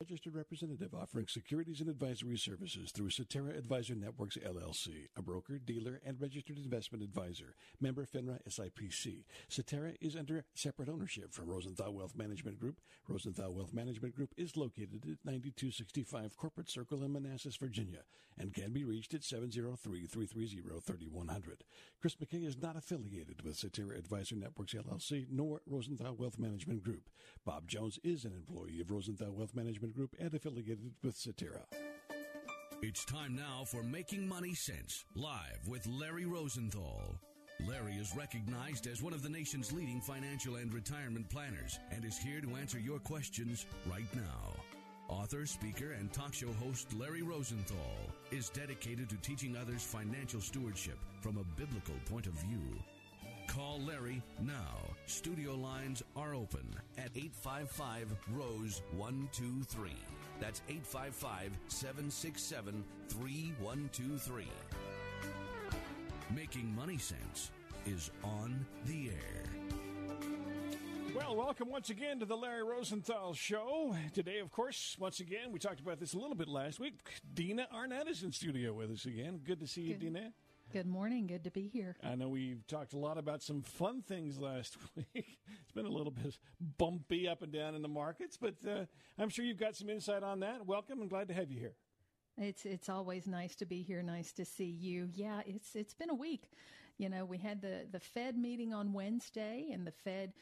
Registered representative offering securities and advisory services through Cetera Advisor Networks LLC, a broker, dealer, and registered investment advisor. Member FINRA SIPC. Cetera is under separate ownership from Rosenthal Wealth Management Group. Rosenthal Wealth Management Group is located at 9265 Corporate Circle in Manassas, Virginia, and can be reached at 703-330-3100. Chris McKay is not affiliated with Cetera Advisor Networks LLC nor Rosenthal Wealth Management Group. Bob Jones is an employee of Rosenthal Wealth Management Group and affiliated with Cetera. It's time now for Making Money Sense, live with Larry Rosenthal. Larry is recognized as one of the nation's leading financial and retirement planners and is here to answer your questions right now. Author, speaker, and talk show host Larry Rosenthal is dedicated to teaching others financial stewardship from a biblical point of view. Call Larry now. Studio lines are open at 855 Rose 123. That's 855 767 3123. Making Money Sense is on the air. Well, welcome once again to the Larry Rosenthal Show. Today, of course, once again, we talked about this a little bit last week. Dina Arnett is in studio with us again. Good to see you, Good. Dina. Good morning. Good to be here. I know we've talked a lot about some fun things last week. It's been a little bit bumpy up and down in the markets, but uh, I'm sure you've got some insight on that. Welcome and glad to have you here. It's it's always nice to be here. Nice to see you. Yeah, it's it's been a week. You know, we had the the Fed meeting on Wednesday, and the Fed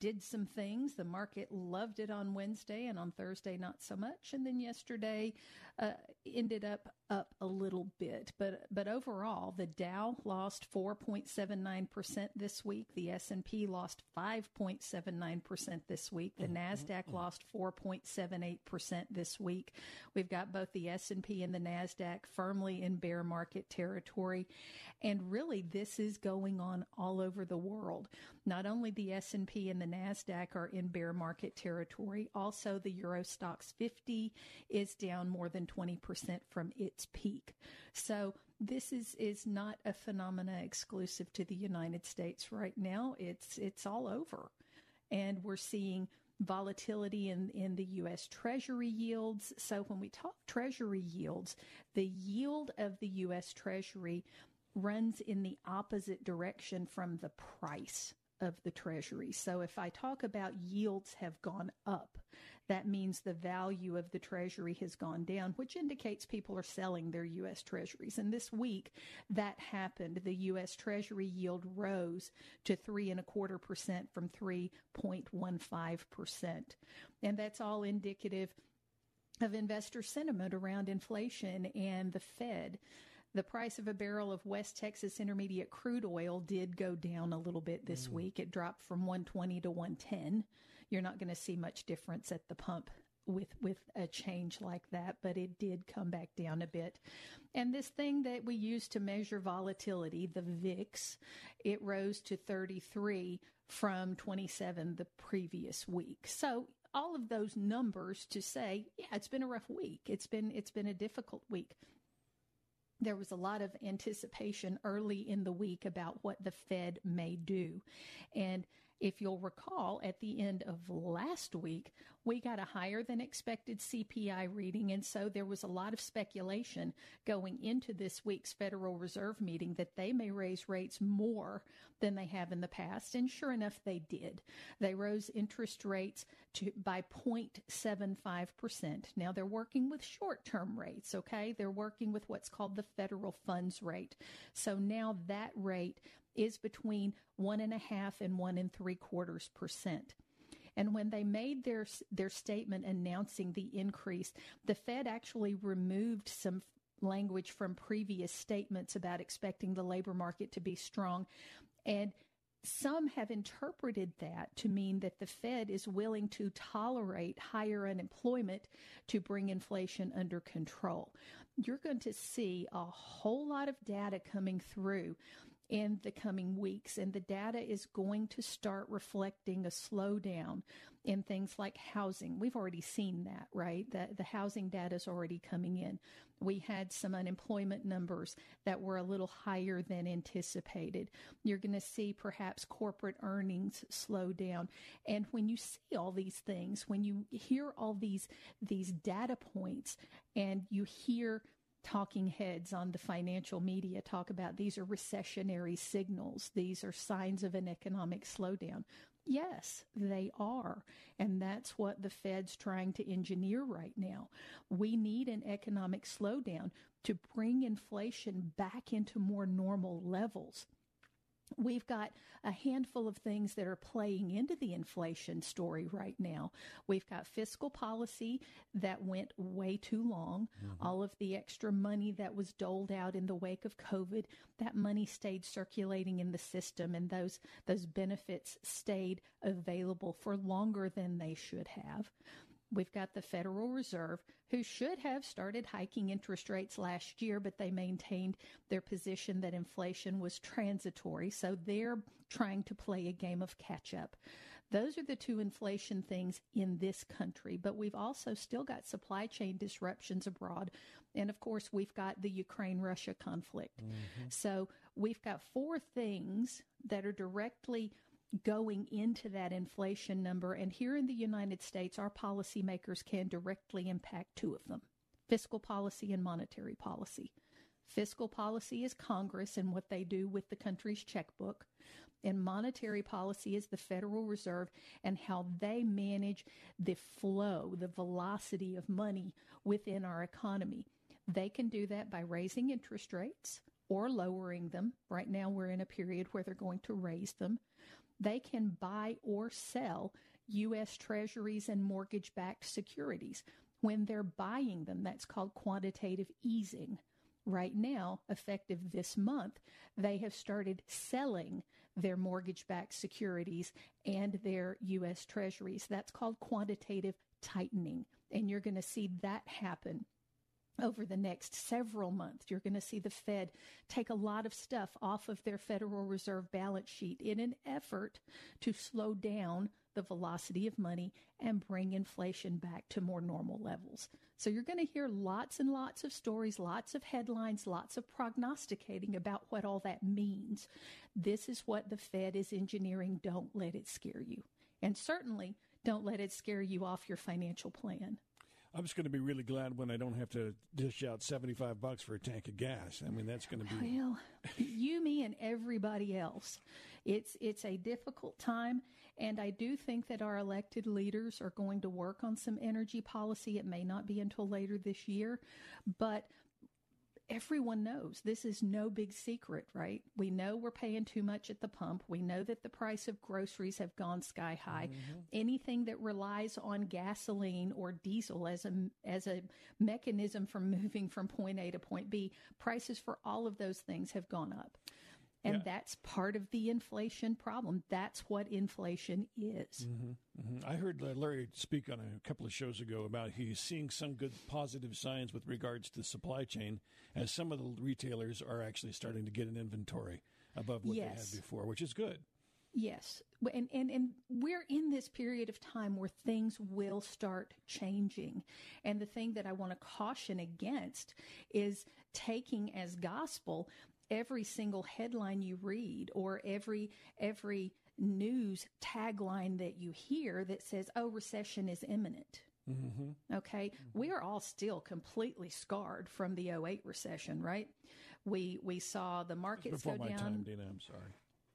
did some things. The market loved it on Wednesday, and on Thursday not so much. And then yesterday uh, ended up up a little bit, but but overall, the Dow lost 4.79 percent this week. The S and P lost 5.79 percent this week. The Nasdaq lost 4.78 percent this week. We've got both the S and P and the Nasdaq firmly in bear market territory, and really this is going on all over the world. Not only the S and the Nasdaq are in bear market territory, also the Euro Stoxx 50 is down more than 20% from its peak. So this is is not a phenomena exclusive to the United States right now. It's it's all over. And we're seeing volatility in, in the U.S. Treasury yields. So when we talk Treasury yields, the yield of the U.S. Treasury runs in the opposite direction from the price of the Treasury. So if I talk about yields have gone up, that means the value of the Treasury has gone down, which indicates people are selling their U.S. Treasuries. And this week, that happened. The U.S. Treasury yield rose to three and a quarter percent from 3.15 percent. And that's all indicative of investor sentiment around inflation and the Fed. The price of a barrel of West Texas Intermediate crude oil did go down a little bit this mm. week. It dropped from 120 to 110. You're not going to see much difference at the pump with with a change like that, but it did come back down a bit. And this thing that we use to measure volatility, the VIX, it rose to 33 from 27 the previous week. So all of those numbers to say, yeah, it's been a rough week. It's been it's been a difficult week there was a lot of anticipation early in the week about what the Fed may do. And if you'll recall, at the end of last week, we got a higher than expected CPI reading. And so there was a lot of speculation going into this week's Federal Reserve meeting that they may raise rates more than they have in the past. And sure enough, they did. They rose interest rates to by 0.75%. Now they're working with short term rates, okay? They're working with what's called the federal funds rate. So now that rate is between one and a half and one and three quarters percent. And when they made their their statement announcing the increase, the Fed actually removed some language from previous statements about expecting the labor market to be strong And some have interpreted that to mean that the Fed is willing to tolerate higher unemployment to bring inflation under control. You're going to see a whole lot of data coming through in the coming weeks, and the data is going to start reflecting a slowdown in things like housing. We've already seen that, right? The, the housing data is already coming in. We had some unemployment numbers that were a little higher than anticipated. You're going to see perhaps corporate earnings slow down. And when you see all these things, when you hear all these these data points and you hear talking heads on the financial media talk about these are recessionary signals. These are signs of an economic slowdown. Yes, they are. And that's what the Fed's trying to engineer right now. We need an economic slowdown to bring inflation back into more normal levels. We've got a handful of things that are playing into the inflation story right now. We've got fiscal policy that went way too long. Mm-hmm. All of the extra money that was doled out in the wake of COVID, that money stayed circulating in the system and those those benefits stayed available for longer than they should have. We've got the Federal Reserve, who should have started hiking interest rates last year, but they maintained their position that inflation was transitory. So they're trying to play a game of catch up. Those are the two inflation things in this country, but we've also still got supply chain disruptions abroad. And of course, we've got the Ukraine Russia conflict. Mm-hmm. So we've got four things that are directly going into that inflation number. And here in the United States, our policymakers can directly impact two of them fiscal policy and monetary policy. Fiscal policy is Congress and what they do with the country's checkbook. And monetary policy is the Federal Reserve and how they manage the flow, the velocity of money within our economy. They can do that by raising interest rates or lowering them. Right now, we're in a period where they're going to raise them they can buy or sell U.S. Treasuries and mortgage backed securities. When they're buying them, that's called quantitative easing. Right now, effective this month, they have started selling their mortgage backed securities and their U.S. Treasuries. That's called quantitative tightening. And you're going to see that happen over the next several months. You're going to see the Fed take a lot of stuff off of their Federal Reserve balance sheet in an effort to slow down the velocity of money and bring inflation back to more normal levels. So you're going to hear lots and lots of stories, lots of headlines, lots of prognosticating about what all that means. This is what the Fed is engineering. Don't let it scare you. And certainly don't let it scare you off your financial plan. I'm just going to be really glad when I don't have to dish out 75 bucks for a tank of gas. I mean, that's going to be Well, you, me and everybody else. It's it's a difficult time and I do think that our elected leaders are going to work on some energy policy. It may not be until later this year, but everyone knows this is no big secret, right? We know we're paying too much at the pump. We know that the price of groceries have gone sky high. Mm-hmm. Anything that relies on gasoline or diesel as a as a mechanism for moving from point A to point B, prices for all of those things have gone up. And yeah. that's part of the inflation problem. That's what inflation is. Mm-hmm, mm-hmm. I heard uh, Larry speak on a couple of shows ago about he's seeing some good positive signs with regards to the supply chain, as some of the retailers are actually starting to get an inventory above what yes. they had before, which is good. Yes. And, and, and we're in this period of time where things will start changing. And the thing that I want to caution against is taking as gospel every single headline you read or every every news tagline that you hear that says, "Oh, recession is imminent." Mm-hmm. Okay, mm-hmm. we are all still completely scarred from the 08 recession, right? We we saw the markets go down. Time, Dina, I'm sorry.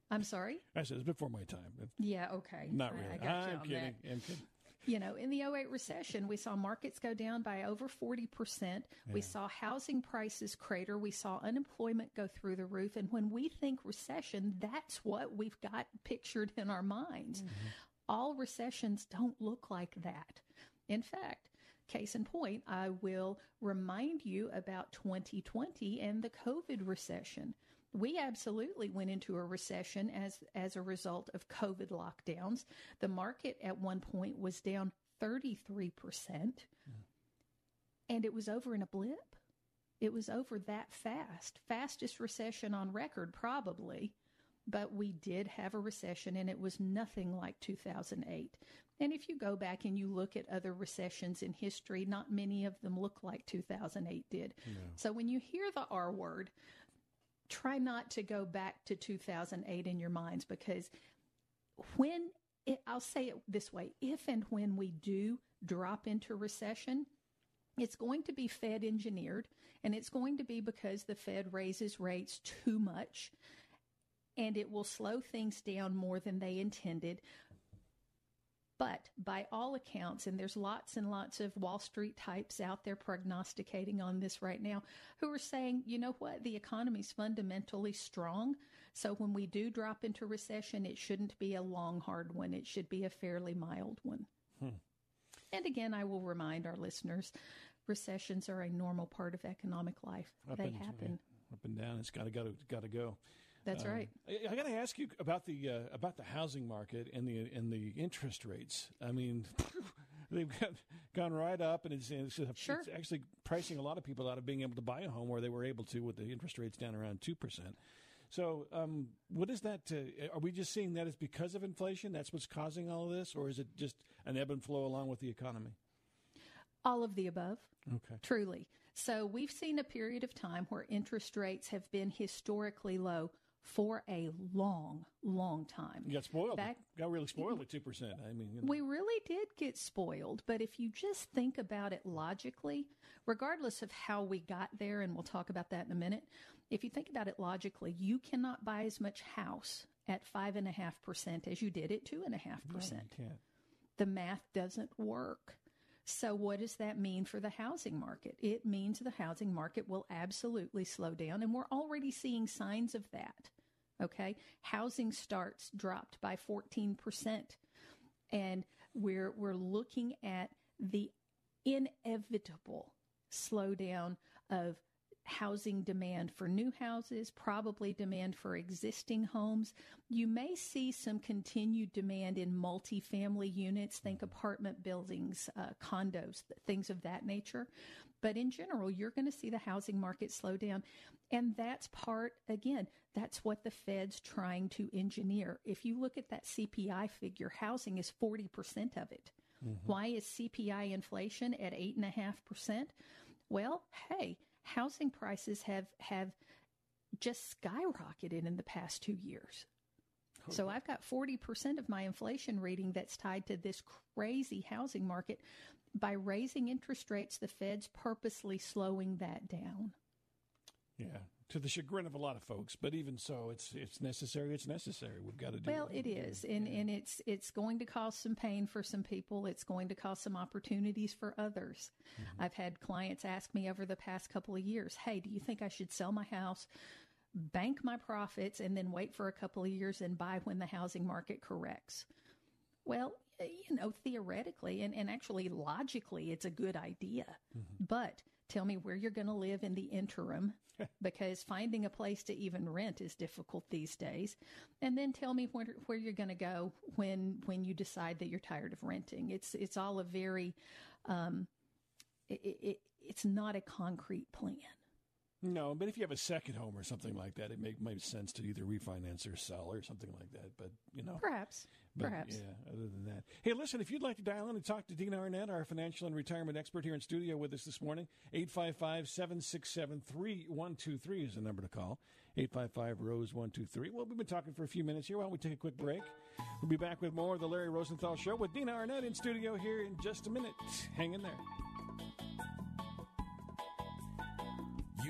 I'm sorry. I said it's before my time. Yeah. Okay. Not really. I, I am kidding. I'm kidding you know, in the 08 recession, we saw markets go down by over 40%. Yeah. We saw housing prices crater. We saw unemployment go through the roof. And when we think recession, that's what we've got pictured in our minds. Mm-hmm. All recessions don't look like that. In fact, case in point, I will remind you about 2020 and the COVID recession we absolutely went into a recession as as a result of COVID lockdowns. The market at one point was down 33%. Mm. And it was over in a blip. It was over that fast. Fastest recession on record probably. But we did have a recession and it was nothing like 2008. And if you go back and you look at other recessions in history, not many of them look like 2008 did. No. So when you hear the R word, try not to go back to 2008 in your minds because when it, I'll say it this way if and when we do drop into recession, it's going to be Fed engineered and it's going to be because the Fed raises rates too much and it will slow things down more than they intended. But by all accounts, and there's lots and lots of Wall Street types out there prognosticating on this right now who are saying, you know what, the economy's fundamentally strong. So when we do drop into recession, it shouldn't be a long, hard one. It should be a fairly mild one. Hmm. And again, I will remind our listeners recessions are a normal part of economic life. Up they and, happen. Yeah, up and down. It's got to go. Got to go. That's um, right. I, I got to ask you about the uh, about the housing market and the and the interest rates. I mean, they've got, gone right up, and it's, it's, sure. it's actually pricing a lot of people out of being able to buy a home where they were able to with the interest rates down around two percent. So, um, what is that? Uh, are we just seeing that as because of inflation? That's what's causing all of this, or is it just an ebb and flow along with the economy? All of the above. Okay. Truly. So, we've seen a period of time where interest rates have been historically low for a long, long time. You got spoiled. Back, got really spoiled at two percent. I mean, you know. we really did get spoiled. But if you just think about it logically, regardless of how we got there, and we'll talk about that in a minute. If you think about it logically, you cannot buy as much house at five and a half percent as you did at two and a half percent. The math doesn't work. So, what does that mean for the housing market? It means the housing market will absolutely slow down, and we're already seeing signs of that. Okay. Housing starts dropped by 14%. And we're, we're looking at the inevitable slowdown of housing demand for new houses, probably demand for existing homes. You may see some continued demand in multifamily units, think apartment buildings, uh, condos, things of that nature. But in general, you're going to see the housing market slow down. And that's part, again, that's what the Fed's trying to engineer. If you look at that CPI figure, housing is 40% of it. Mm-hmm. Why is CPI inflation at 8.5%? Well, hey, housing prices have, have just skyrocketed in the past two years. So I've got 40% of my inflation reading that's tied to this crazy housing market. By raising interest rates, the Fed's purposely slowing that down. Yeah, to the chagrin of a lot of folks, but even so, it's it's necessary. It's necessary. We've got to do. Well, it is, and and it's it's going to cause some pain for some people. It's going to cause some opportunities for others. Mm-hmm. I've had clients ask me over the past couple of years, "Hey, do you think I should sell my house?" bank my profits and then wait for a couple of years and buy when the housing market corrects. Well, you know, theoretically and, and actually logically, it's a good idea. Mm-hmm. But tell me where you're going to live in the interim because finding a place to even rent is difficult these days. And then tell me where, where you're going to go when when you decide that you're tired of renting. It's it's all a very um, it, it, it's not a concrete plan. No, but if you have a second home or something like that, it make makes sense to either refinance or sell or something like that. But you know, perhaps, but, perhaps. Yeah. Other than that, hey, listen, if you'd like to dial in and talk to Dina Arnett, our financial and retirement expert here in studio with us this morning, 855-767-3123 is the number to call. 855 Rose one two three. Well, we've been talking for a few minutes here. Why don't we take a quick break? We'll be back with more of the Larry Rosenthal Show with Dina Arnett in studio here in just a minute. Hang in there.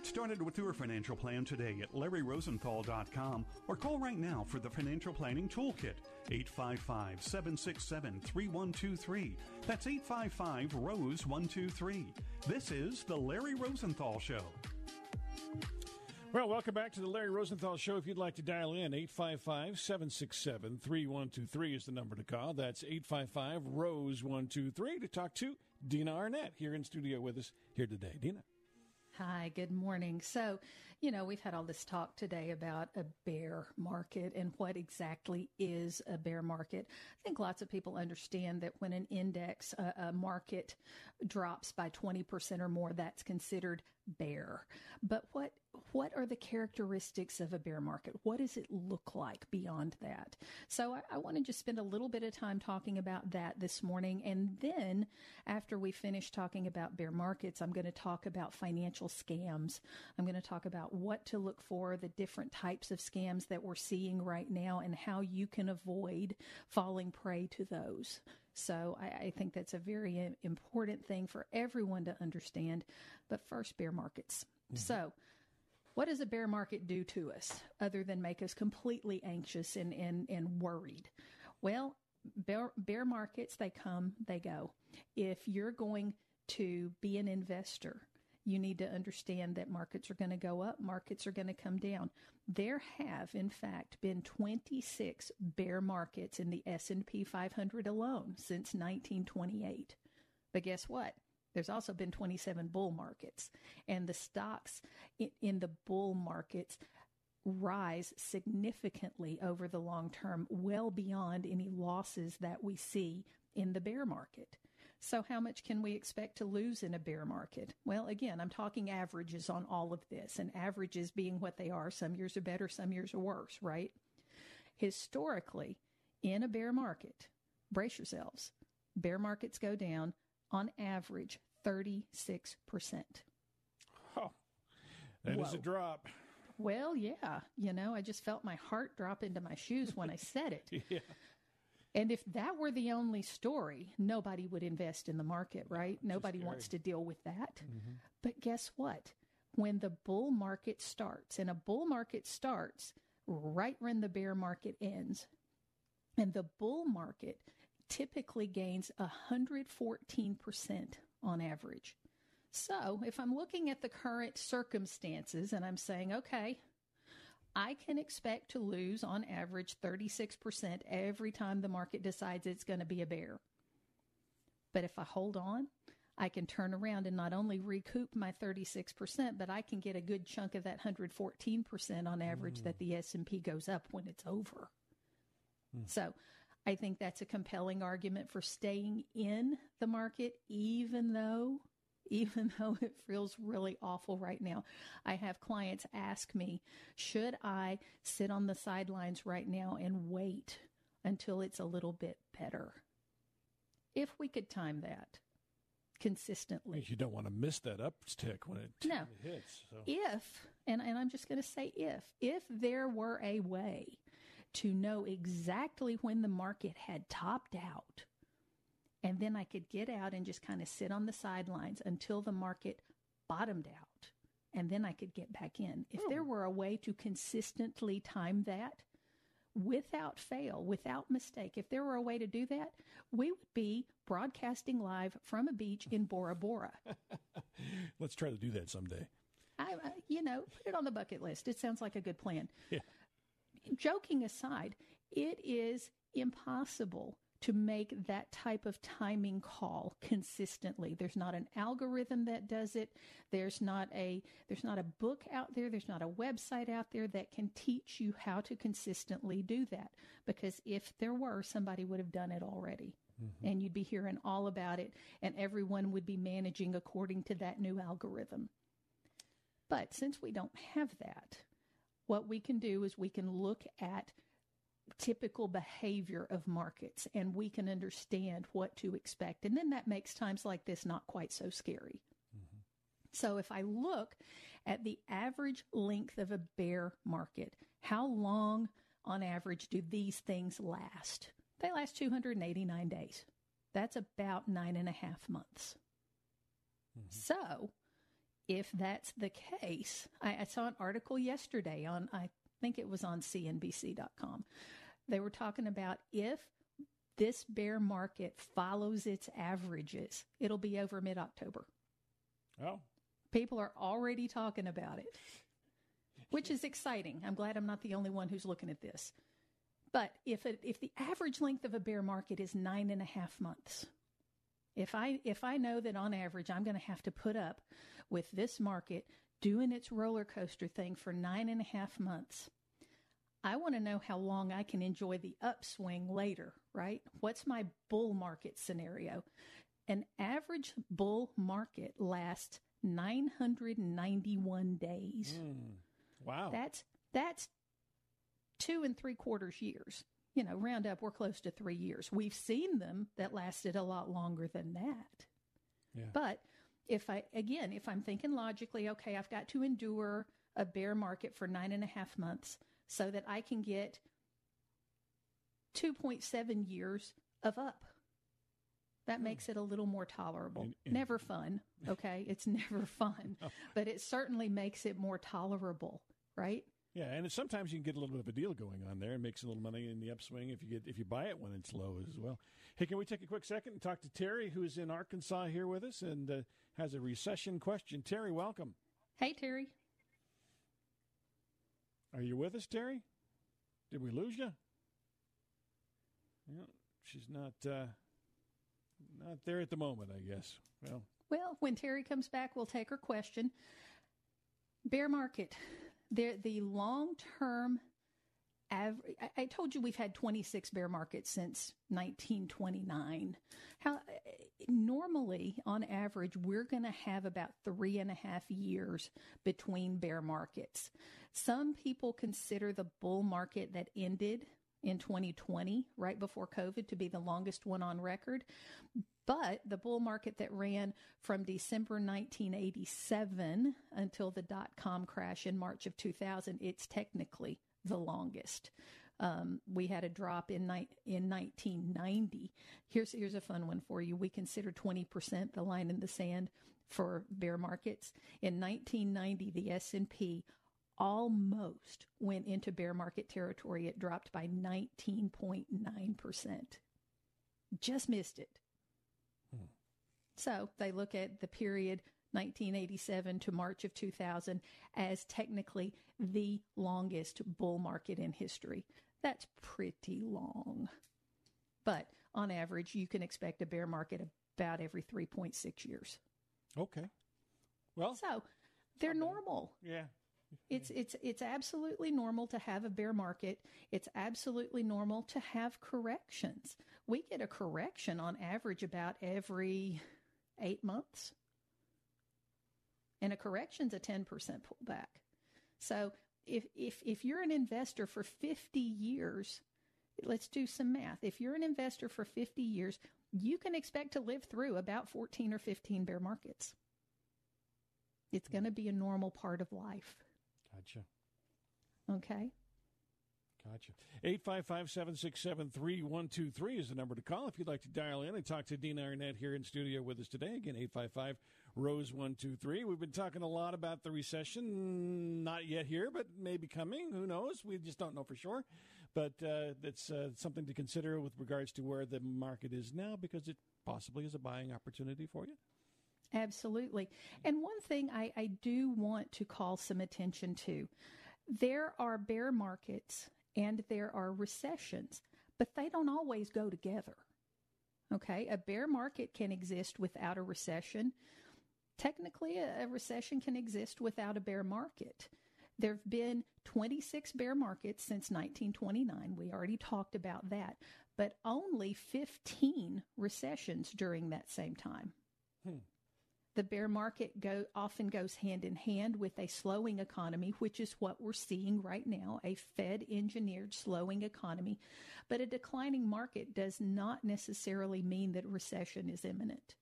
Get started with your financial plan today at LarryRosenthal.com or call right now for the Financial Planning Toolkit, 855 767 3123. That's 855 Rose 123. This is The Larry Rosenthal Show. Well, welcome back to the Larry Rosenthal Show. If you'd like to dial in, 855 767 3123 is the number to call. That's 855 Rose 123 to talk to Dina Arnett here in studio with us here today. Dina. Hi, good morning. So, you know, we've had all this talk today about a bear market and what exactly is a bear market. I think lots of people understand that when an index, a, a market drops by 20% or more, that's considered bear. But what what are the characteristics of a bear market? What does it look like beyond that? So I, I want to just spend a little bit of time talking about that this morning. And then after we finish talking about bear markets, I'm going to talk about financial scams. I'm going to talk about what to look for, the different types of scams that we're seeing right now, and how you can avoid falling prey to those. So I, I, think that's a very important thing for everyone to understand. But first, bear markets. Mm-hmm. So what does a bear market do to us other than make us completely anxious and, and, and worried? Well, bear, bear markets, they come, they go. If you're going to be an investor, you need to understand that markets are going to go up, markets are going to come down. There have in fact been 26 bear markets in the S&P 500 alone since 1928. But guess what? There's also been 27 bull markets, and the stocks in, the bull markets rise significantly over the long term, well beyond any losses that we see in the bear market. So, how much can we expect to lose in a bear market? Well, again, I'm talking averages on all of this, and averages being what they are. Some years are better, some years are worse, right? Historically, in a bear market, brace yourselves, bear markets go down on average 36%. Oh, that Whoa. is a drop. Well, yeah. You know, I just felt my heart drop into my shoes when I said it. yeah. And if that were the only story, nobody would invest in the market, right? Nobody wants to deal with that. Mm-hmm. But guess what? When the bull market starts, and a bull market starts right when the bear market ends, and the bull market typically gains 114% on average. So if I'm looking at the current circumstances and I'm saying, okay, I can expect to lose on average 36% every time the market decides it's going to be a bear. But if I hold on, I can turn around and not only recoup my 36%, but I can get a good chunk of that 114% on average mm. that the S&P goes up when it's over. Mm. So I think that's a compelling argument for staying in the market, even though, even though it feels really awful right now. I have clients ask me, should I sit on the sidelines right now and wait until it's a little bit better? If we could time that consistently. You don't want to miss that uptick when it no. hits. So. If, and, and I'm just going to say if, if there were a way to know exactly when the market had topped out. And then I could get out and just kind of sit on the sidelines until the market bottomed out. and then I could get back in. If there were a way to consistently time that without fail, without mistake, if there were a way to do that, we would be broadcasting live from a beach in Bora Bora. Let's try to do that someday. I, uh, you know, put it on the bucket list. It sounds like a good plan. Yeah. Joking aside, it is impossible to make that type of timing call consistently. There's not an algorithm that does it. There's not a there's not a book out there, there's not a website out there that can teach you how to consistently do that because if there were somebody would have done it already. Mm-hmm. And you'd be hearing all about it and everyone would be managing according to that new algorithm. But since we don't have that, what we can do is we can look at typical behavior of markets and we can understand what to expect. And then that makes times like this not quite so scary. Mm-hmm. So if I look at the average length of a bear market, how long on average do these things last? They last 289 days. That's about nine and a half months. Mm-hmm. So if that's the case, I, I saw an article yesterday on, I think it was on CNBC.com, they were talking about if this bear market follows its averages, it'll be over mid October. Oh. People are already talking about it, which is exciting. I'm glad I'm not the only one who's looking at this. But if it, if the average length of a bear market is nine and a half months, if I if I know that on average I'm going to have to put up with this market doing its roller coaster thing for nine and a half months, I want to know how long I can enjoy the upswing later, right? What's my bull market scenario? An average bull market lasts 991 days. Mm, wow. That's that's two and three quarters years. You know, round up, we're close to three years. We've seen them that lasted a lot longer than that. Yeah. But if I, again, if I'm thinking logically, okay, I've got to endure a bear market for nine and a half months so that I can get 2.7 years of up. That hmm. makes it a little more tolerable. In, in, never fun, okay? it's never fun, oh. but it certainly makes it more tolerable, right? Yeah, and sometimes you can get a little bit of a deal going on there and makes a little money in the upswing if you get if you buy it when it's low as well. Hey, can we take a quick second and talk to Terry, who's in Arkansas here with us and uh, has a recession question? Terry, welcome. Hey, Terry. Are you with us, Terry? Did we lose you? she's not uh, not there at the moment, I guess. Well, well, when Terry comes back, we'll take her question. Bear market, the the long term. I, I told you we've had 26 bear markets since 1929. Normally, on average, we're going to have about three and a half years between bear markets. Some people consider the bull market that ended in 2020, right before COVID, to be the longest one on record. But the bull market that ran from December 1987 until the dot com crash in March of 2000, it's technically the longest. Um, we had a drop in, ni- in 1990. Here's here's a fun one for you. We consider 20% the line in the sand for bear markets. In 1990, the S&P almost went into bear market territory. It dropped by 19.9%. Just missed it. Hmm. So they look at the period 1987 to March of 2000 as technically the longest bull market in history. That's pretty long. But on average, you can expect a bear market about every 3.6 years. Okay. Well, so they're normal. Yeah. It's it's it's absolutely normal to have a bear market. It's absolutely normal to have corrections. We get a correction on average about every 8 months. And a correction's a 10% pullback. So if if if you're an investor for 50 years, let's do some math. If you're an investor for 50 years, you can expect to live through about 14 or 15 bear markets. It's going to be a normal part of life. Gotcha. Okay. Gotcha. 855 767 3123 is the number to call if you'd like to dial in and talk to Dina Arnett here in studio with us today. Again, 855 Rose123. We've been talking a lot about the recession, not yet here, but maybe coming. Who knows? We just don't know for sure. But uh, it's uh, something to consider with regards to where the market is now because it possibly is a buying opportunity for you. Absolutely. And one thing I, I do want to call some attention to there are bear markets and there are recessions, but they don't always go together. Okay, a bear market can exist without a recession. Technically, a, recession can exist without a bear market. There have been 26 bear markets since 1929. We already talked about that, but only 15 recessions during that same time. Hmm. The bear market go, often goes hand in hand with a slowing economy, which is what we're seeing right now a Fed engineered slowing economy. But a declining market does not necessarily mean that recession is imminent.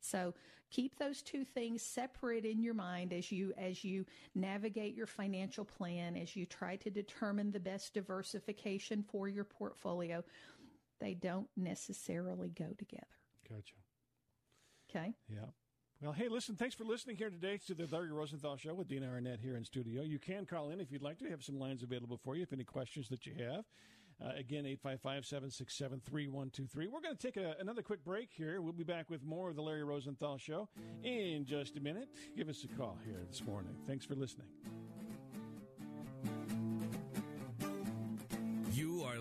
So keep those two things separate in your mind as you as you navigate your financial plan, as you try to determine the best diversification for your portfolio. They don't necessarily go together. Gotcha. Okay. Yeah. Well, hey, listen, thanks for listening here today to the Larry Rosenthal Show with Dina Arnett here in studio. You can call in if you'd like to. We have some lines available for you if any questions that you have. Uh, again, 855 767 3123. We're going to take a, another quick break here. We'll be back with more of the Larry Rosenthal Show in just a minute. Give us a call here this morning. Thanks for listening.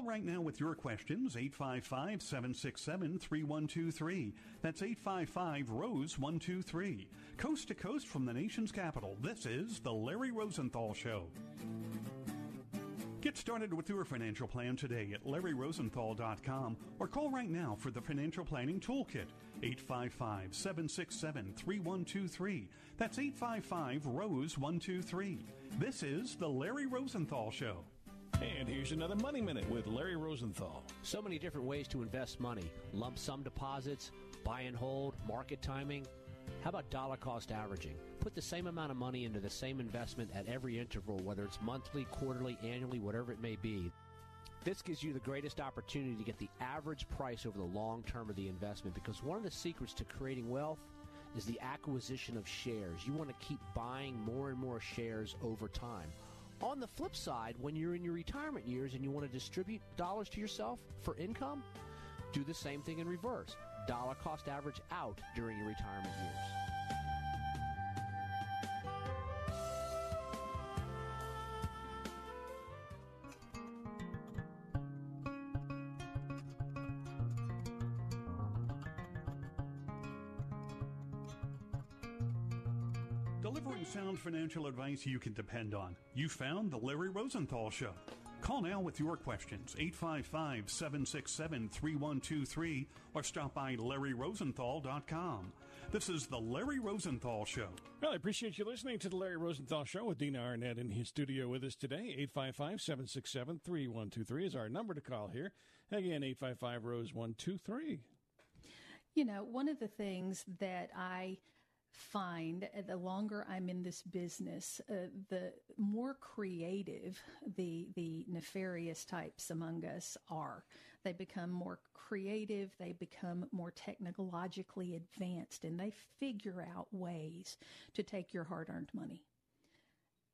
Call right now with your questions, 855 767 3123. That's 855 Rose 123. Coast to coast from the nation's capital, this is The Larry Rosenthal Show. Get started with your financial plan today at larryrosenthal.com or call right now for the Financial Planning Toolkit, 855 767 3123. That's 855 Rose 123. This is The Larry Rosenthal Show. And here's another Money Minute with Larry Rosenthal. So many different ways to invest money lump sum deposits, buy and hold, market timing. How about dollar cost averaging? Put the same amount of money into the same investment at every interval, whether it's monthly, quarterly, annually, whatever it may be. This gives you the greatest opportunity to get the average price over the long term of the investment because one of the secrets to creating wealth is the acquisition of shares. You want to keep buying more and more shares over time. On the flip side, when you're in your retirement years and you want to distribute dollars to yourself for income, do the same thing in reverse. Dollar cost average out during your retirement years. Sound financial advice you can depend on. You found The Larry Rosenthal Show. Call now with your questions, 855 767 3123, or stop by LarryRosenthal.com. This is The Larry Rosenthal Show. Well, I appreciate you listening to The Larry Rosenthal Show with Dina Arnett in his studio with us today. 855 767 3123 is our number to call here. Again, 855 Rose 123. You know, one of the things that I find uh, the longer I'm in this business, uh, the more creative the the nefarious types among us are. They become more creative, they become more technologically advanced, and they figure out ways to take your hard earned money.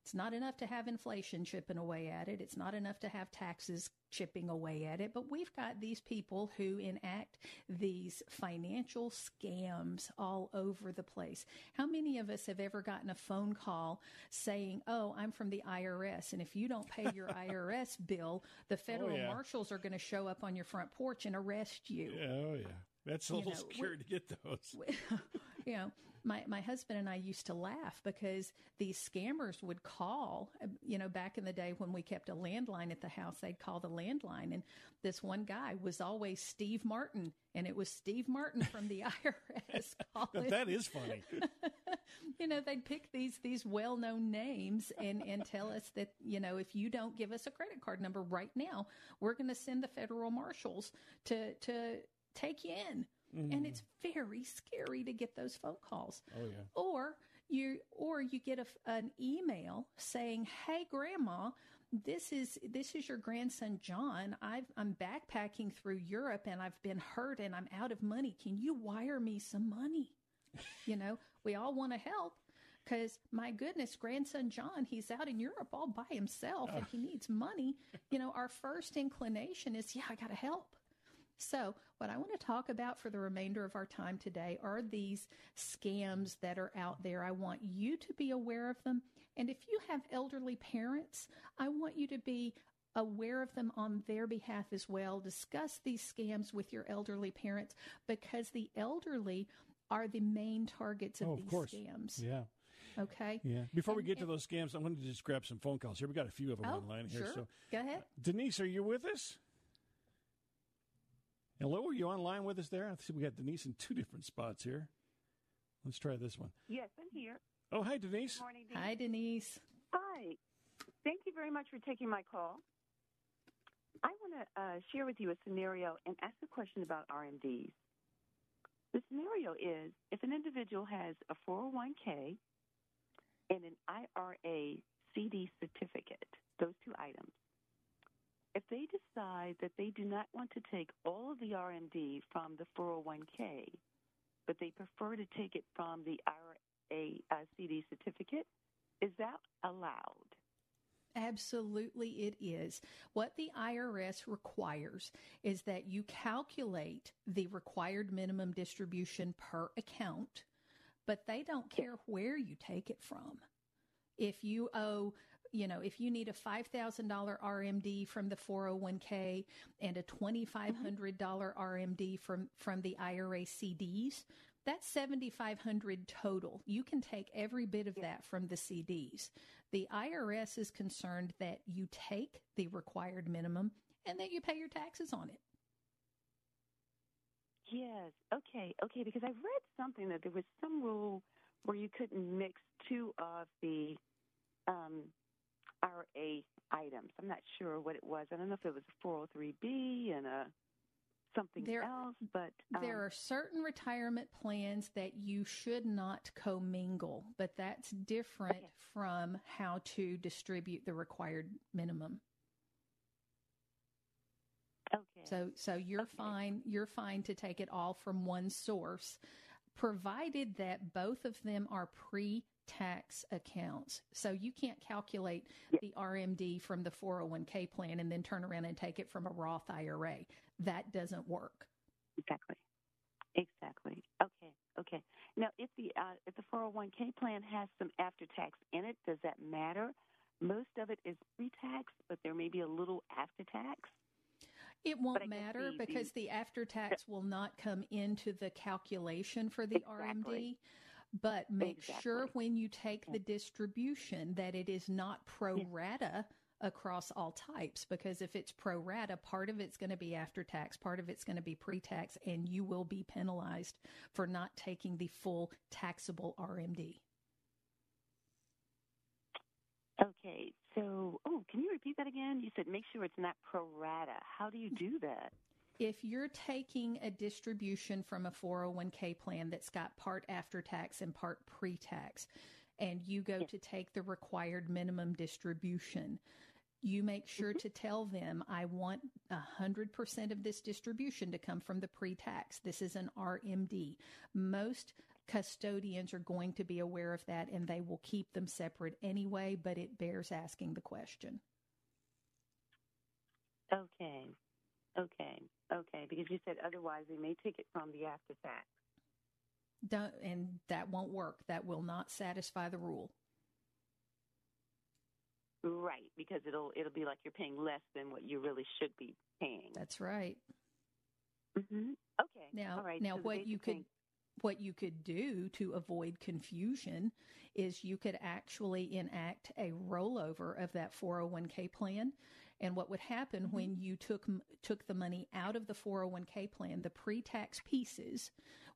It's not enough to have inflation chipping away at it. It's not enough to have taxes chipping away at it. But we've got these people who enact these financial scams all over the place. How many of us have ever gotten a phone call saying, Oh, I'm from the IRS. And if you don't pay your IRS bill, the oh, federal oh, yeah. marshals are going to show up on your front porch and arrest you. Oh, yeah. That's a little you know, scary to get those. you know, my, my husband and I used to laugh because these scammers would call, uh, you know, back in the day when we kept a landline at the house, they'd call the landline. And this one guy was always Steve Martin. And it was Steve Martin from the IRS calling. that is funny. you know, they'd pick these these well known names and and tell us that you know if you don't give us a credit card number right now, we're going to send the federal marshals to to take you in. Mm. And it's very scary to get those phone calls. Oh yeah. Or you or you get a, an email saying, "Hey, grandma." This is this is your grandson John. i am backpacking through Europe and I've been hurt and I'm out of money. Can you wire me some money? you know, we all want to help because my goodness, grandson John, he's out in Europe all by himself and he needs money. You know, our first inclination is, yeah, I got to help. So, what I want to talk about for the remainder of our time today are these scams that are out there. I want you to be aware of them. And if you have elderly parents, I want you to be aware of them on their behalf as well. Discuss these scams with your elderly parents because the elderly are the main targets of oh, these course. scams. Yeah. Okay. Yeah. Before and, we get to those scams, I wanted to just grab some phone calls here. We got a few of them oh, online here. Sure. So go ahead. Uh, Denise, are you with us? Hello, are you online with us there? I see we got Denise in two different spots here. Let's try this one. Yes, I'm here. Oh, hi, Denise. Good morning, Denise. Hi, Denise. Hi. Thank you very much for taking my call. I want to uh, share with you a scenario and ask a question about RMDs. The scenario is if an individual has a 401k and an IRA CD certificate, those two items, if they decide that they do not want to take all of the RMD from the 401k, but they prefer to take it from the IRA uh, CD certificate, is that allowed? Absolutely, it is. What the IRS requires is that you calculate the required minimum distribution per account, but they don't care where you take it from. If you owe you know, if you need a $5,000 RMD from the 401k and a $2,500 RMD from, from the IRA CDs, that's 7,500 total. You can take every bit of that from the CDs. The IRS is concerned that you take the required minimum and that you pay your taxes on it. Yes. Okay. Okay. Because I read something that there was some rule where you couldn't mix two of the um, IRA items. I'm not sure what it was. I don't know if it was a 403b and a something there, else, but um, there are certain retirement plans that you should not commingle, but that's different okay. from how to distribute the required minimum. Okay. So so you're okay. fine you're fine to take it all from one source provided that both of them are pre tax accounts. So you can't calculate the RMD from the 401k plan and then turn around and take it from a Roth IRA. That doesn't work. Exactly. Exactly. Okay. Okay. Now, if the uh, if the 401k plan has some after tax in it, does that matter? Most of it is pre tax, but there may be a little after tax. It won't matter because the, the after tax will not come into the calculation for the exactly. RMD. But make exactly. sure when you take the distribution that it is not pro rata across all types because if it's pro rata, part of it's going to be after tax, part of it's going to be pre tax, and you will be penalized for not taking the full taxable RMD. Okay, so, oh, can you repeat that again? You said make sure it's not pro rata. How do you mm. do that? If you're taking a distribution from a 401k plan that's got part after tax and part pre tax, and you go to take the required minimum distribution, you make sure mm-hmm. to tell them, I want 100% of this distribution to come from the pre tax. This is an RMD. Most custodians are going to be aware of that and they will keep them separate anyway, but it bears asking the question. Okay. Okay. Okay, because you said otherwise we may take it from the after tax. Don't, and that won't work. That will not satisfy the rule. Right, because it'll it'll be like you're paying less than what you really should be paying. That's right. Mm-hmm. Okay. Now, All right. now so what you could thing... what you could do to avoid confusion is you could actually enact a rollover of that 401k plan. And what would happen mm-hmm. when you took took the money out of the 401k plan, the pre-tax pieces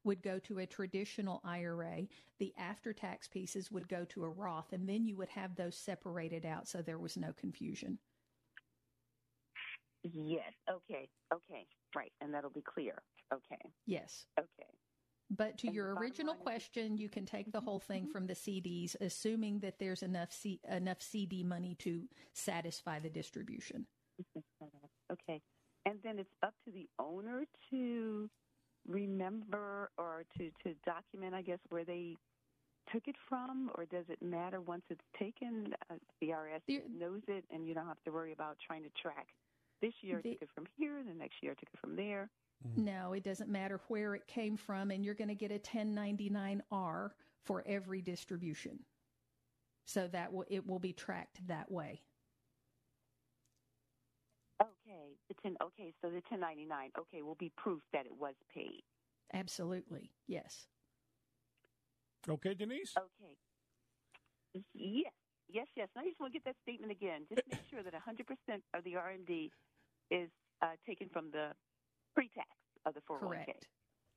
would go to a traditional IRA, the after-tax pieces would go to a Roth, and then you would have those separated out so there was no confusion. Yes. Okay. Okay. Right. And that'll be clear. Okay. Yes. Okay. But to your original question, you can take the whole thing from the CDs, assuming that there's enough C- enough CD money to satisfy the distribution. Okay, and then it's up to the owner to remember or to to document, I guess, where they took it from, or does it matter once it's taken? Uh, the IRS the, knows it, and you don't have to worry about trying to track. This year the, took it from here, the next year took it from there. Mm-hmm. No, it doesn't matter where it came from, and you're going to get a 1099R for every distribution. So that will, it will be tracked that way. Okay, the ten. Okay, so the 1099. Okay, will be proof that it was paid. Absolutely, yes. Okay, Denise. Okay. Yes, yes, yes. And I just want to get that statement again. Just make sure that 100% of the RMD is uh, taken from the pre-tax of the 401k. Correct.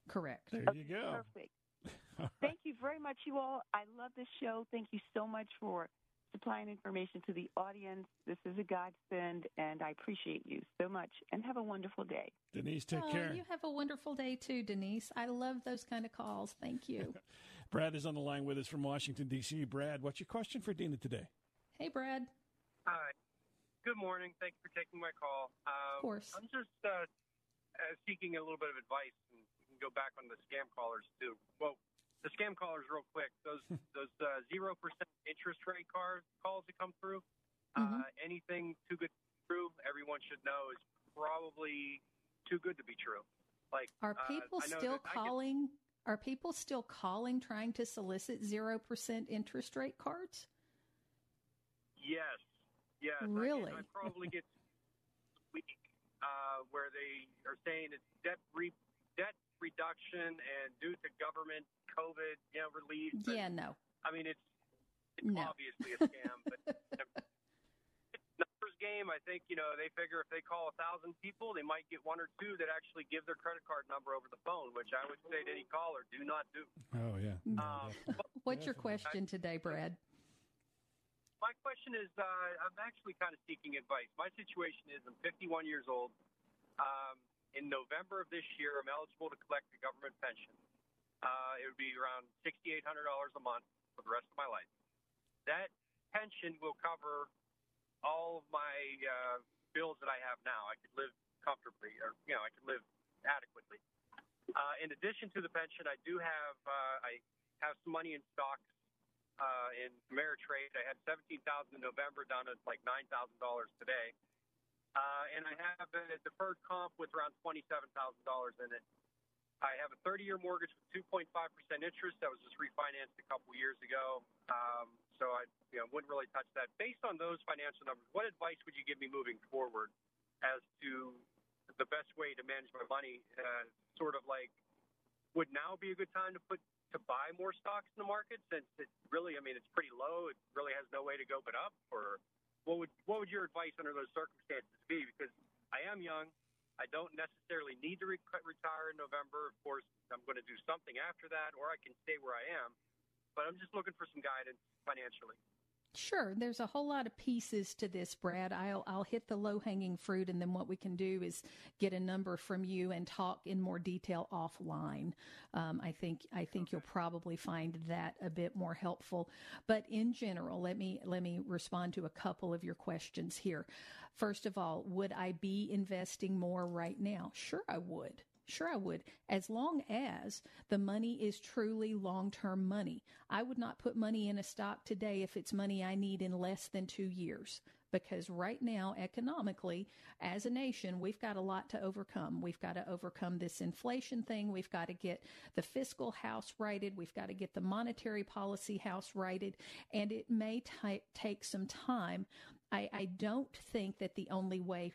Correct. There you go. Perfect. Thank you very much, you all. I love this show. Thank you so much for supplying information to the audience. This is a godsend, and I appreciate you so much. And have a wonderful day. Denise, take oh, care. You have a wonderful day too, Denise. I love those kind of calls. Thank you. Brad is on the line with us from Washington, D.C. Brad, what's your question for Dina today? Hey, Brad. Hi. Good morning. Thank you for taking my call. Um, of course. I'm just uh, uh, seeking a little bit of advice, and go back on the scam callers too. Well, the scam callers, real quick. Those those uh, zero uh, percent interest rate cars calls that come through. Mm-hmm. Uh, anything too good to be true, everyone should know is probably too good to be true. Like, are uh, people still calling? Get, are people still calling trying to solicit zero percent interest rate cards? Yes, yes. Really? I, I probably get uh, where they are saying it's debt re- debt reduction and due to government COVID, you know, relief. Yeah, no. I mean, it's it's no. obviously a scam, but it's numbers game. I think you know they figure if they call a thousand people, they might get one or two that actually give their credit card number over the phone, which I would say to any caller, do not do. Oh yeah. Um, What's your question today, Brad? My question is uh, I'm actually kind of seeking advice. My situation is I'm 51 years old. Um, in November of this year, I'm eligible to collect a government pension. Uh, it would be around $6,800 a month for the rest of my life. That pension will cover all of my uh, bills that I have now. I could live comfortably, or you know, I could live adequately. Uh, in addition to the pension, I do have uh, I have some money in stocks uh, in Ameritrade. I had seventeen thousand in November, down to like nine thousand dollars today. Uh, and I have a deferred comp with around twenty-seven thousand dollars in it. I have a 30-year mortgage with 2.5% interest that was just refinanced a couple years ago. Um, so I you know, wouldn't really touch that. Based on those financial numbers, what advice would you give me moving forward as to the best way to manage my money? Uh, sort of like, would now be a good time to put to buy more stocks in the market since it really, I mean, it's pretty low. It really has no way to go but up. Or what would what would your advice under those circumstances be? Because I am young. I don't necessarily need to re- retire in November. Of course, I'm going to do something after that, or I can stay where I am. But I'm just looking for some guidance financially. Sure, there's a whole lot of pieces to this, Brad. I'll I'll hit the low hanging fruit, and then what we can do is get a number from you and talk in more detail offline. Um, I think I think you'll probably find that a bit more helpful. But in general, let me let me respond to a couple of your questions here. First of all, would I be investing more right now? Sure, I would. Sure, I would, as long as the money is truly long term money. I would not put money in a stock today if it's money I need in less than two years. Because right now, economically, as a nation, we've got a lot to overcome. We've got to overcome this inflation thing. We've got to get the fiscal house righted. We've got to get the monetary policy house righted. And it may t- take some time. I, I don't think that the only way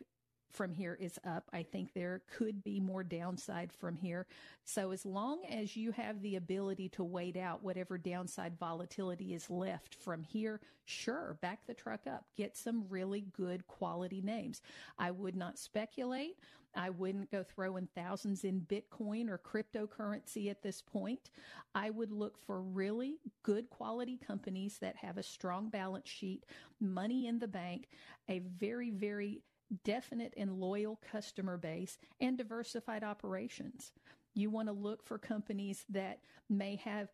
from here is up. I think there could be more downside from here. So as long as you have the ability to wait out whatever downside volatility is left from here, sure, back the truck up. Get some really good quality names. I would not speculate. I wouldn't go throwing thousands in Bitcoin or cryptocurrency at this point. I would look for really good quality companies that have a strong balance sheet, money in the bank, a very, very definite and loyal customer base, and diversified operations. You want to look for companies that may have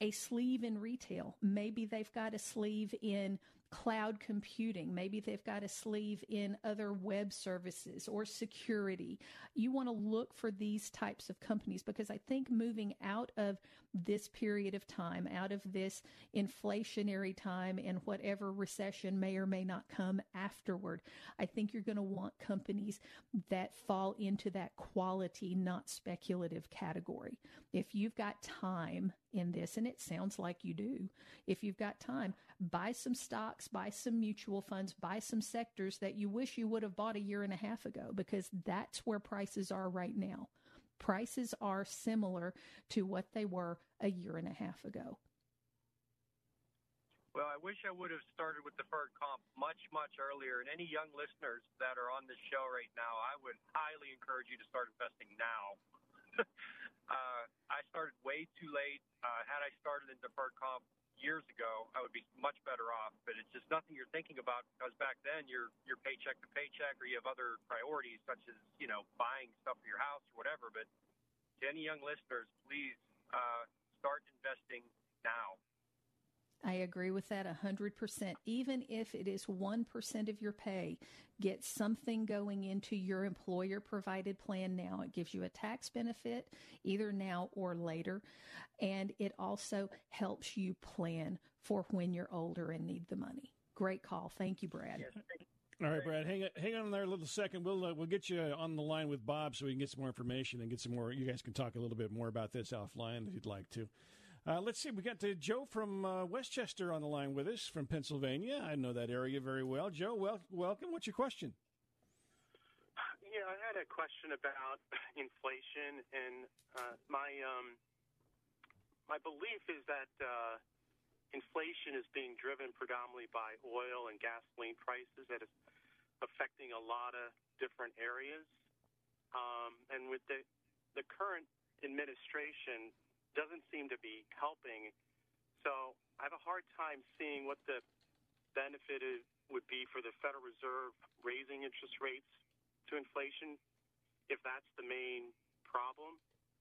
a sleeve in retail. Maybe they've got a sleeve in cloud computing. Maybe they've got a sleeve in other web services or security. You want to look for these types of companies because I think moving out of this period of time, out of this inflationary time and whatever recession may or may not come afterward, I think you're going to want companies that fall into that quality, not speculative category. If you've got time in this, and it sounds like you do, if you've got time, buy some stocks, buy some mutual funds, buy some sectors that you wish you would have bought a year and a half ago because that's where prices are right now. Prices are similar to what they were a year and a half ago. Well, I wish I would have started with deferred comp much, much earlier. And any young listeners that are on this show right now, I would highly encourage you to start investing now. uh, I started way too late. Uh, had I started in deferred comp years ago, I would be much better off. But it's just nothing you're thinking about because back then you're you're paycheck to paycheck, or you have other priorities such as you know buying stuff for your house or whatever. But to any young listeners, please uh, start investing now. I agree with that 100%. Even if it is 1% of your pay, get something going into your employer provided plan now. It gives you a tax benefit either now or later. And it also helps you plan for when you're older and need the money. Great call. Thank you, Brad. All right, Brad, hang hang on there a little second. We'll uh, we'll get you on the line with Bob so we can get some more information and get some more. You guys can talk a little bit more about this offline if you'd like to. Uh, let's see. We got to Joe from uh, West Chester on the line with us from Pennsylvania. I know that area very well. Joe, wel- welcome. What's your question? Yeah, I had a question about inflation, and uh, my um, my belief is that uh, inflation is being driven predominantly by oil and gasoline prices. That is affecting a lot of different areas. Um, and with the the current administration doesn't seem to be helping. So I have a hard time seeing what the benefit is, would be for the Federal Reserve raising interest rates to inflation if that's the main problem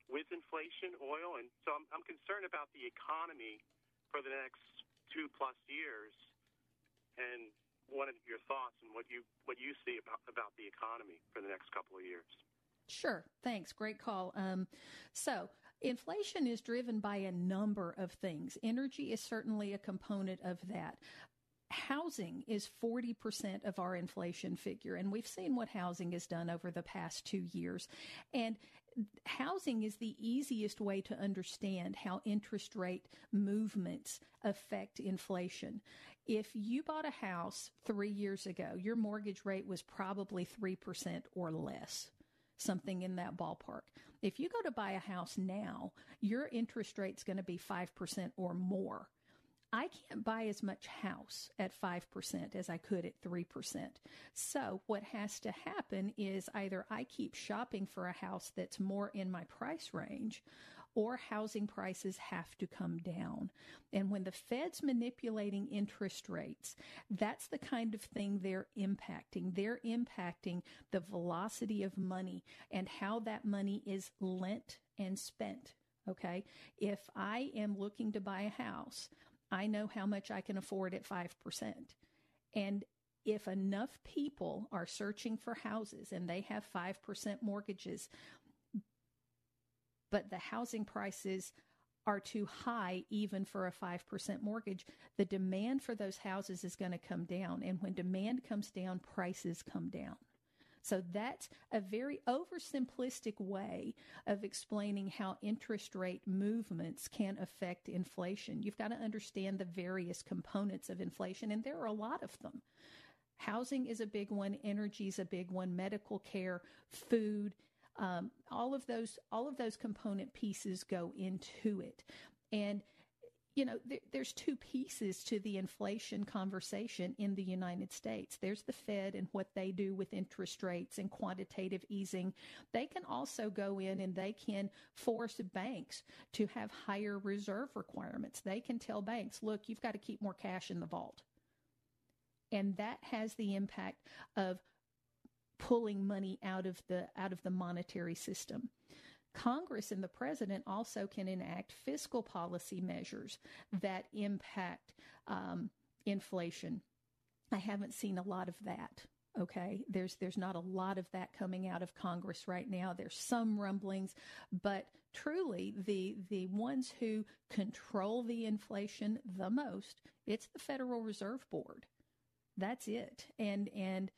with inflation, oil. And so I'm, I'm concerned about the economy for the next two plus years. And wanted your thoughts and what you what you see about about the economy for the next couple of years. Sure. Thanks. Great call. Um, so inflation is driven by a number of things. Energy is certainly a component of that. Housing is 40% of our inflation figure, and we've seen what housing has done over the past two years. And housing is the easiest way to understand how interest rate movements affect inflation. If you bought a house three years ago, your mortgage rate was probably 3% or less, something in that ballpark. If you go to buy a house now, your interest rate's going to be 5% or more. I can't buy as much house at 5% as I could at 3%. So what has to happen is either I keep shopping for a house that's more in my price range or housing prices have to come down. And when the Fed's manipulating interest rates, that's the kind of thing they're impacting. They're impacting the velocity of money and how that money is lent and spent. Okay. If I am looking to buy a house, I know how much I can afford at 5%. And if enough people are searching for houses and they have 5% mortgages, but the housing prices are too high even for a 5% mortgage, the demand for those houses is going to come down. And when demand comes down, prices come down. So that's a very oversimplistic way of explaining how interest rate movements can affect inflation. You've got to understand the various components of inflation, and there are a lot of them. Housing is a big one, energy is a big one, medical care, food, um, all of those all of those component pieces go into it. And you know, there, there's two pieces to the inflation conversation in the United States. There's the Fed and what they do with interest rates and quantitative easing. They can also go in and they can force banks to have higher reserve requirements. They can tell banks, look, you've got to keep more cash in the vault. And that has the impact of pulling money out of the out of the monetary system. Congress and the president also can enact fiscal policy measures that impact um, inflation. I haven't seen a lot of that. Okay, there's there's not a lot of that coming out of Congress right now. There's some rumblings, but truly the the ones who control the inflation the most, it's the Federal Reserve Board. That's it. And and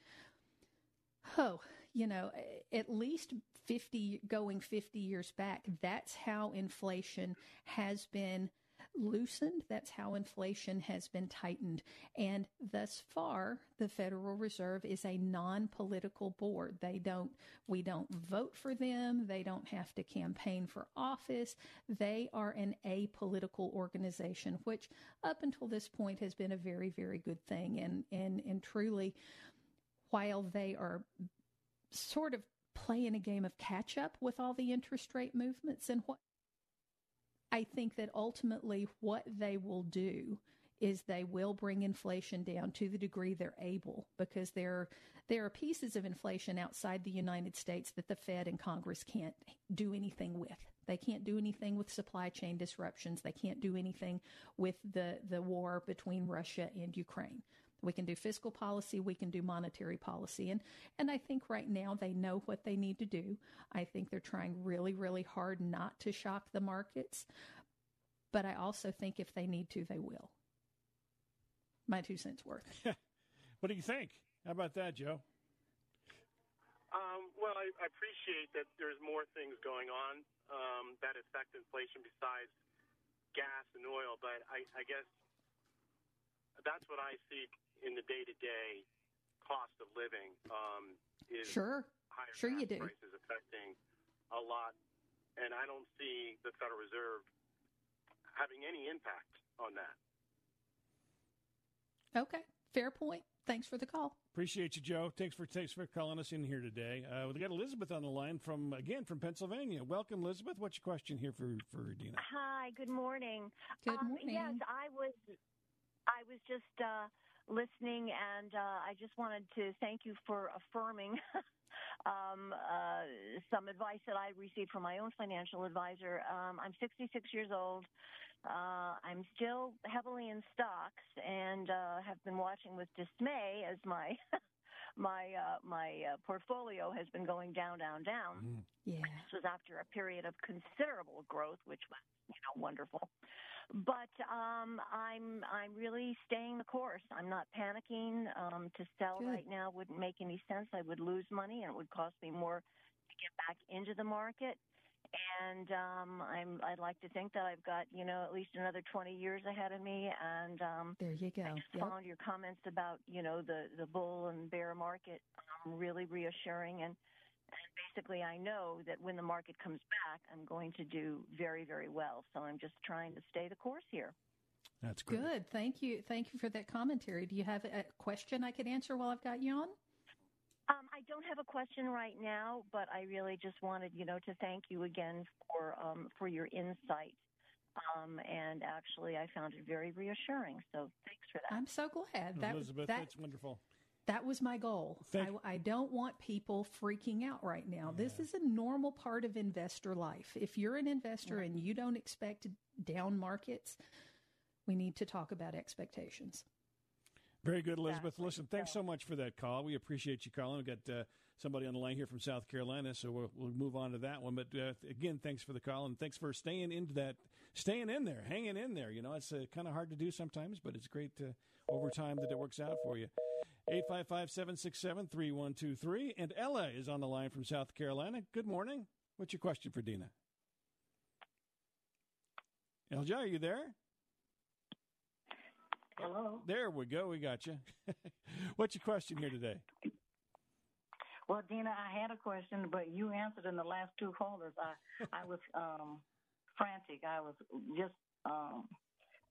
oh, you know, at least 50 going 50 years back, that's how inflation has been loosened. That's how inflation has been tightened. And thus far, the Federal Reserve is a non-political board. They don't, we don't vote for them. They don't have to campaign for office. They are an apolitical organization, which up until this point has been a very, very good thing. And, and, and truly, while they are sort of playing a game of catch up with all the interest rate movements and what I think that ultimately what they will do is they will bring inflation down to the degree they're able because there there are pieces of inflation outside the United States that the Fed and Congress can't do anything with. They can't do anything with supply chain disruptions. They can't do anything with the the war between Russia and Ukraine. We can do fiscal policy, we can do monetary policy. And, and I think right now they know what they need to do. I think they're trying really, really hard not to shock the markets. But I also think if they need to, they will. My two cents worth. what do you think? How about that, Joe? Um, well, I, I, appreciate that there's more things going on um, that affect inflation besides gas and oil, but I, I guess that's what I see in the day to day cost of living um, is sure, higher sure you do. prices affecting a lot, and I don't see the Federal Reserve having any impact on that. Okay, fair point. Thanks for the call. Appreciate you, Joe. Thanks for thanks for calling us in here today. Uh, we got Elizabeth on the line from again from Pennsylvania. Welcome, Elizabeth. What's your question here for for Dina? Hi. Good morning. Good um, morning. Yes, I was I was just uh, listening, and uh, I just wanted to thank you for affirming um, uh, some advice that I received from my own financial advisor. Um, I'm 66 years old. Uh, I'm still heavily in stocks and uh, have been watching with dismay as my my uh, my uh, portfolio has been going down, down, down. Mm. Yeah. This was after a period of considerable growth, which was you know wonderful. But um, I'm I'm really staying the course. I'm not panicking. Um, to sell Good. right now wouldn't make any sense. I would lose money, and it would cost me more to get back into the market. And um, I'm I'd like to think that I've got you know at least another 20 years ahead of me. And um, there you go. I just Yep. found your comments about you know the the bull and bear market um, really reassuring and and basically I know that when the market comes back, I'm going to do very, very well. So I'm just trying to stay the course here. That's great. Good. Thank you. Thank you for that commentary. Do you have a question I could answer while I've got you on? I don't have a question right now, but I really just wanted, you know, to thank you again for um, for your insight. Um, and actually, I found it very reassuring. So thanks for that. I'm so glad. That, Elizabeth, that, that's wonderful. That was my goal. Thank- I, I don't want people freaking out right now. This is a normal part of investor life. If you're an investor and you don't expect down markets, we need to talk about expectations. Very good, Elizabeth. Listen, thanks so much for that call. We appreciate you calling. We've got uh, somebody on the line here from South Carolina, so we'll, we'll move on to that one. But uh, again, thanks for the call and thanks for staying into that, staying in there, hanging in there. You know, it's uh, kind of hard to do sometimes, but it's great to, over time that it works out for you. 855 767 3123. And Ella is on the line from South Carolina. Good morning. What's your question for Dina? Elja, are you there? Hello. There we go. We got you. What's your question here today? Well, Dina, I had a question, but you answered in the last two callers. I I was um, frantic. I was just um,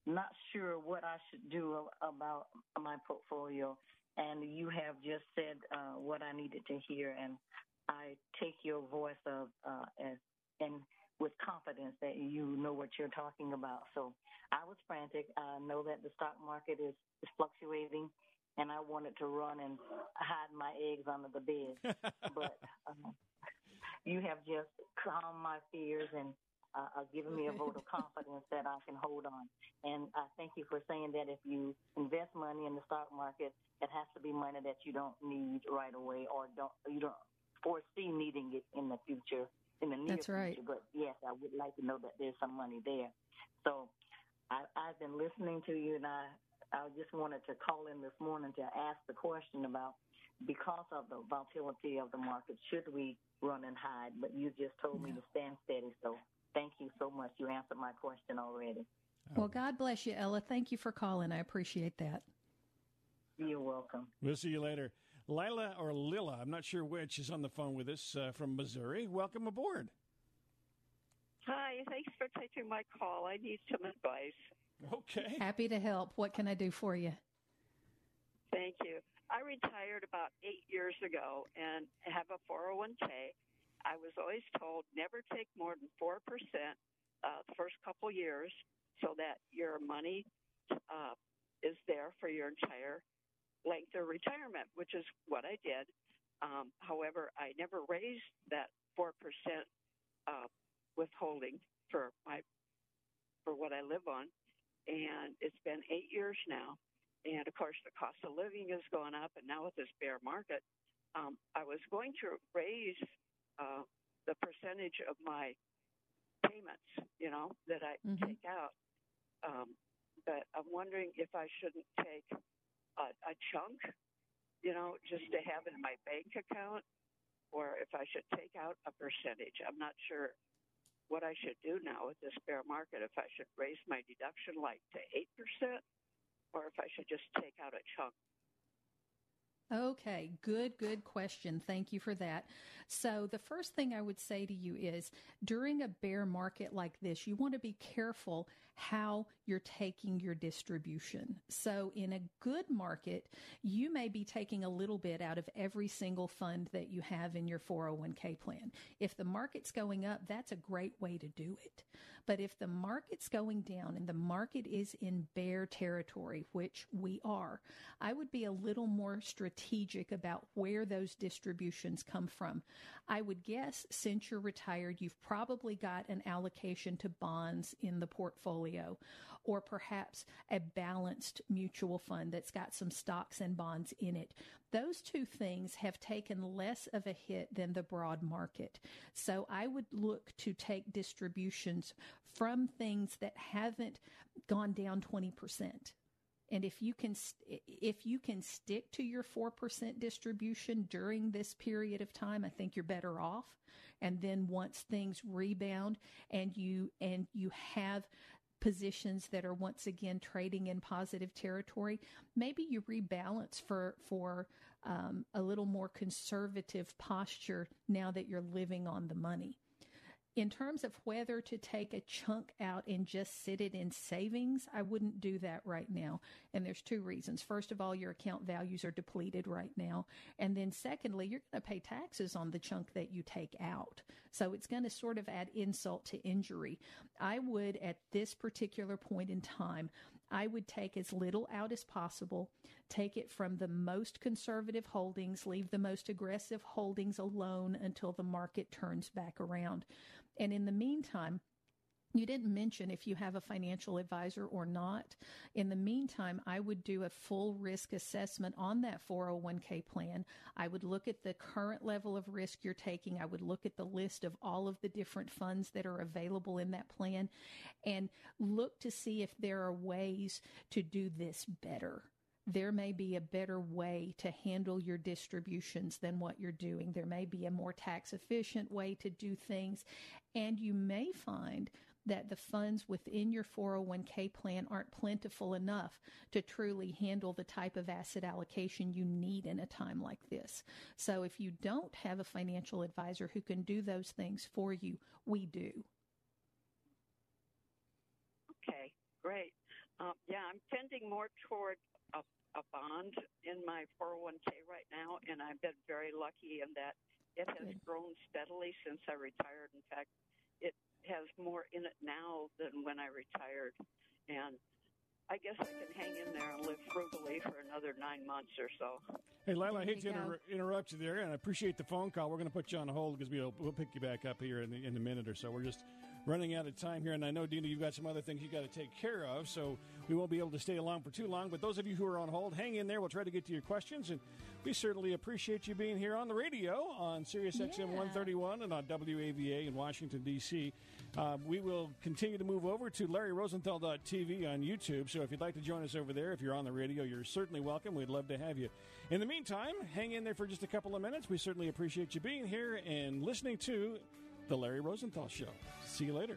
not sure what I should do about my portfolio, and you have just said uh, what I needed to hear, and I take your voice of uh, as and with confidence that you know what you're talking about. So I was frantic. I know that the stock market is, is fluctuating, and I wanted to run and hide my eggs under the bed. but um, you have just calmed my fears and uh, uh, given me a vote of confidence that I can hold on. And I thank you for saying that if you invest money in the stock market, it has to be money that you don't need right away or don't you don't foresee needing it in the future in the near That's right. future. But yes, I would like to know that there's some money there. So I, I've been listening to you, and I I just wanted to call in this morning to ask the question about because of the volatility of the market, should we run and hide? But you just told me to stand steady. So thank you so much. You answered my question already. Well, God bless you, Ella. Thank you for calling. I appreciate that. You're welcome. We'll see you later. Lila or Lila, I'm not sure which, is on the phone with us uh, from Missouri. Welcome aboard. Hi, thanks for taking my call. I need some advice. Okay. Happy to help. What can I do for you? Thank you. I retired about eight years ago and have a 401k. I was always told never take more than 4% uh, the first couple years so that your money uh, is there for your entire length of retirement, which is what I did. Um, however, I never raised that 4% uh, withholding for my for what I live on, and it's been eight years now. And of course, the cost of living has gone up, and now with this bear market, um, I was going to raise uh, the percentage of my payments, you know, that I Mhm. take out. Um, but I'm wondering if I shouldn't take a, a chunk, you know, just to have in my bank account, or if I should take out a percentage. I'm not sure what I should do now with this bear market. If I should raise my deduction like to eight percent, or if I should just take out a chunk. Okay, good, good question. Thank you for that. So, the first thing I would say to you is during a bear market like this, you want to be careful how you're taking your distribution. So, in a good market, you may be taking a little bit out of every single fund that you have in your 401k plan. If the market's going up, that's a great way to do it. But if the market's going down and the market is in bear territory, which we are, I would be a little more strategic about where those distributions come from. I would guess since you're retired, you've probably got an allocation to bonds in the portfolio or perhaps a balanced mutual fund that's got some stocks and bonds in it. Those two things have taken less of a hit than the broad market. So I would look to take distributions from things that haven't gone down 20%. And if you can, if you can stick to your 4% distribution during this period of time, I think you're better off. And then once things rebound and you, and you have positions that are once again trading in positive territory, maybe you rebalance for, for, um, a little more conservative posture now that you're living on the money in terms of whether to take a chunk out and just sit it in savings, I wouldn't do that right now. And there's two reasons. First of all, your account values are depleted right now. And then secondly, you're going to pay taxes on the chunk that you take out. So it's going to sort of add insult to injury. I would, at this particular point in time, I would take as little out as possible, take it from the most conservative holdings, leave the most aggressive holdings alone until the market turns back around. And in the meantime, you didn't mention if you have a financial advisor or not. In the meantime, I would do a full risk assessment on that 401k plan. I would look at the current level of risk you're taking. I would look at the list of all of the different funds that are available in that plan and look to see if there are ways to do this better there may be a better way to handle your distributions than what you're doing. There may be a more tax efficient way to do things. And you may find that the funds within your 401k plan aren't plentiful enough to truly handle the type of asset allocation you need in a time like this. So if you don't have a financial advisor who can do those things for you, we do. Okay, great. Um, yeah, I'm tending more toward a, a bond in my 401k right now, and I've been very lucky in that it has Good. grown steadily since I retired. In fact, it has more in it now than when I retired. And I guess I can hang in there and live frugally for another nine months or so. Hey, Lila, I hate to inter- interrupt you there, and I appreciate the phone call. We're going to put you on hold because we'll, we'll pick you back up here in, the, in a minute or so. We're just running out of time here, and I know, Dina, you've got some other things you've got to take care of, so we won't be able to stay along for too long. But those of you who are on hold, hang in there. We'll try to get to your questions, and we certainly appreciate you being here on the radio on Sirius XM Yeah. 131 and on WAVA in Washington, D.C. Uh, we will continue to move over to LarryRosenthal.tv on YouTube. So if you'd like to join us over there, if you're on the radio, you're certainly welcome. We'd love to have you. In the meantime, hang in there for just a couple of minutes. We certainly appreciate you being here and listening to The Larry Rosenthal Show. See you later.